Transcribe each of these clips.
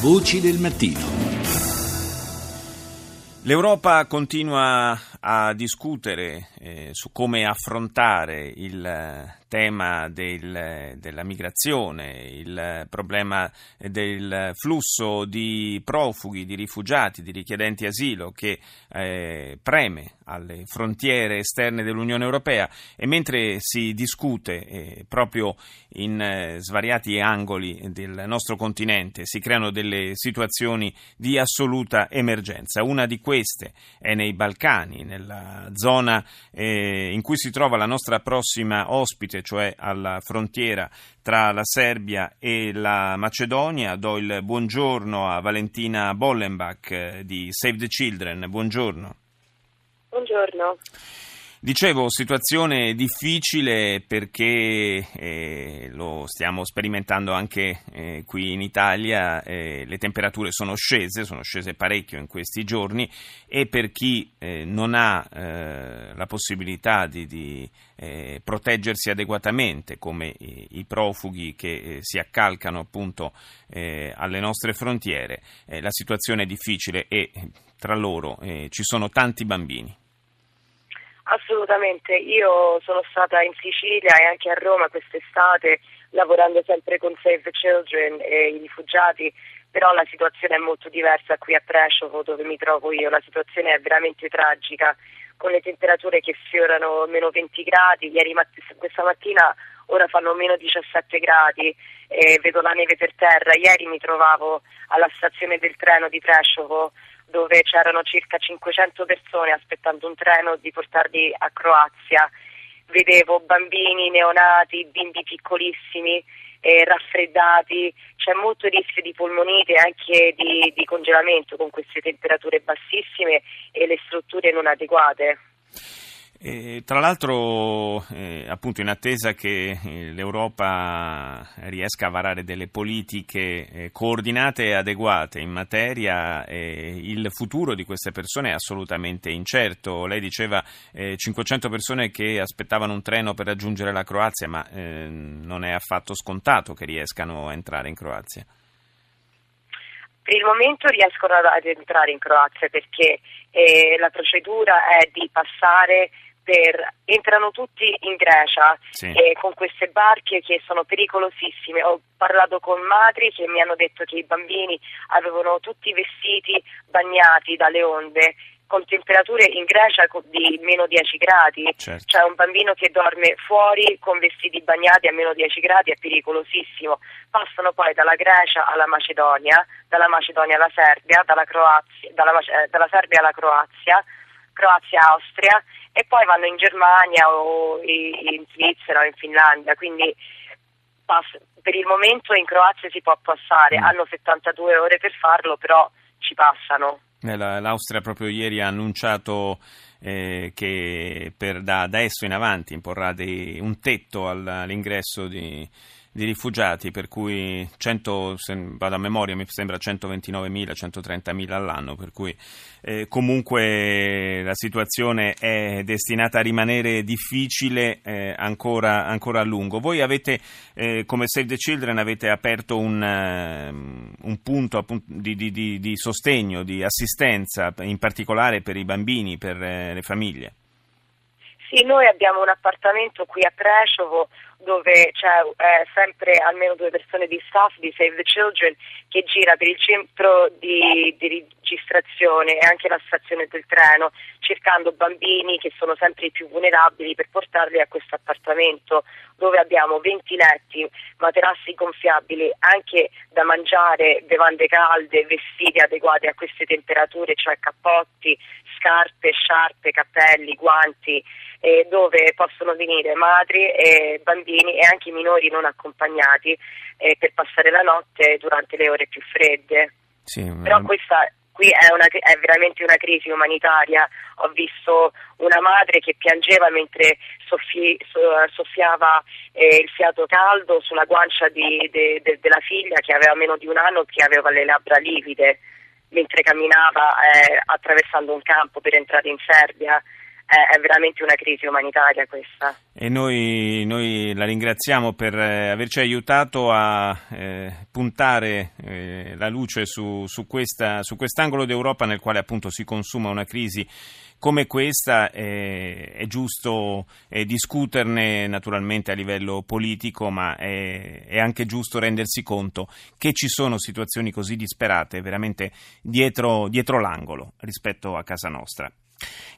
Voci del mattino. L'Europa continua a discutere eh, su come affrontare il tema del, della migrazione, il problema del flusso di profughi, di rifugiati, di richiedenti asilo che eh, preme alle frontiere esterne dell'Unione Europea e mentre si discute eh, proprio in eh, svariati angoli del nostro continente si creano delle situazioni di assoluta emergenza. Una di queste è nei Balcani, nella zona eh, in cui si trova la nostra prossima ospite, cioè alla frontiera tra la Serbia e la Macedonia. Do il buongiorno a Valentina Bollenbach eh, di Save the Children. Buongiorno. Buongiorno. Dicevo, situazione difficile perché eh, lo stiamo sperimentando anche eh, qui in Italia, eh, le temperature sono scese, sono scese parecchio in questi giorni e per chi eh, non ha eh, la possibilità di, di eh, proteggersi adeguatamente come i, i profughi che si accalcano appunto alle nostre frontiere, la situazione è difficile e tra loro ci sono tanti bambini. Assolutamente, io sono stata in Sicilia e anche a Roma quest'estate lavorando sempre con Save the Children e i rifugiati, però la situazione è molto diversa qui a Presciovo dove mi trovo io, la situazione è veramente tragica con le temperature che fiorano meno 20 gradi, ieri matt- questa mattina ora fanno meno 17 gradi e vedo la neve per terra, ieri mi trovavo alla stazione del treno di Presciovo dove c'erano circa 500 persone aspettando un treno di portarli a Croazia. Vedevo bambini neonati, bimbi piccolissimi, eh, raffreddati, c'è molto rischio di polmonite e anche di, di congelamento con queste temperature bassissime e le strutture non adeguate. E, tra l'altro, eh, appunto, in attesa che eh, l'Europa riesca a varare delle politiche eh, coordinate e adeguate in materia, eh, il futuro di queste persone è assolutamente incerto. Lei diceva 500 eh, persone che aspettavano un treno per raggiungere la Croazia, ma non è affatto scontato che riescano a entrare in Croazia. Per il momento riescono ad entrare in Croazia perché la procedura è di passare per, entrano tutti in Grecia sì. eh, con queste barche che sono pericolosissime. Ho parlato con madri che mi hanno detto che i bambini avevano tutti i vestiti bagnati dalle onde con temperature in Grecia di meno 10 gradi, certo. cioè un bambino che dorme fuori con vestiti bagnati a meno 10 gradi è pericolosissimo. Passano poi dalla Grecia alla Macedonia, dalla Macedonia alla Serbia, dalla, Croazia, dalla, eh, dalla Serbia alla Croazia, Croazia-Austria e poi vanno in Germania o in Svizzera o in Finlandia, quindi per il momento in Croazia si può passare, mm. hanno 72 ore per farlo, però ci passano. Eh, L'Austria proprio ieri ha annunciato eh, che per, da adesso in avanti imporrà dei, un tetto all'ingresso di, di rifugiati, per cui 100, se vado a memoria mi sembra 129.000, 130.000 all'anno, per cui eh, comunque la situazione è destinata a rimanere difficile eh, ancora, ancora, a lungo. Voi avete, eh, come Save the Children, avete aperto un, uh, un punto di, di, di, di, sostegno, di assistenza, in particolare per i bambini, per eh, le famiglie. Sì, noi abbiamo un appartamento qui a Presciovo dove c'è eh, sempre almeno due persone di staff di Save the Children che gira per il centro di, di registrazione e anche la stazione del treno cercando bambini che sono sempre i più vulnerabili per portarli a questo appartamento dove abbiamo 20 letti, materassi gonfiabili, anche da mangiare, bevande calde, vestiti adeguati a queste temperature, cioè cappotti, scarpe, sciarpe, cappelli, guanti, eh, dove possono venire madri e bambini e anche minori non accompagnati eh, per passare la notte durante le ore più fredde. Sì, Però questa qui è, una, è, veramente una crisi umanitaria. Ho visto una madre che piangeva mentre soffi, soffiava eh, il fiato caldo sulla guancia di, de, de, della figlia che aveva meno di un anno e che aveva le labbra livide mentre camminava eh, attraversando un campo per entrare in Serbia. È, veramente una crisi umanitaria questa. E noi, noi la ringraziamo per eh, averci aiutato a eh, puntare eh, la luce su, su, questa, su quest'angolo d'Europa nel quale appunto si consuma una crisi come questa è, è giusto discuterne naturalmente a livello politico, ma è, è, anche giusto rendersi conto che ci sono situazioni così disperate veramente dietro, dietro l'angolo rispetto a casa nostra.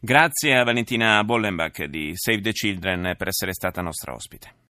Grazie a Valentina Bollenbach di Save the Children per essere stata nostra ospite.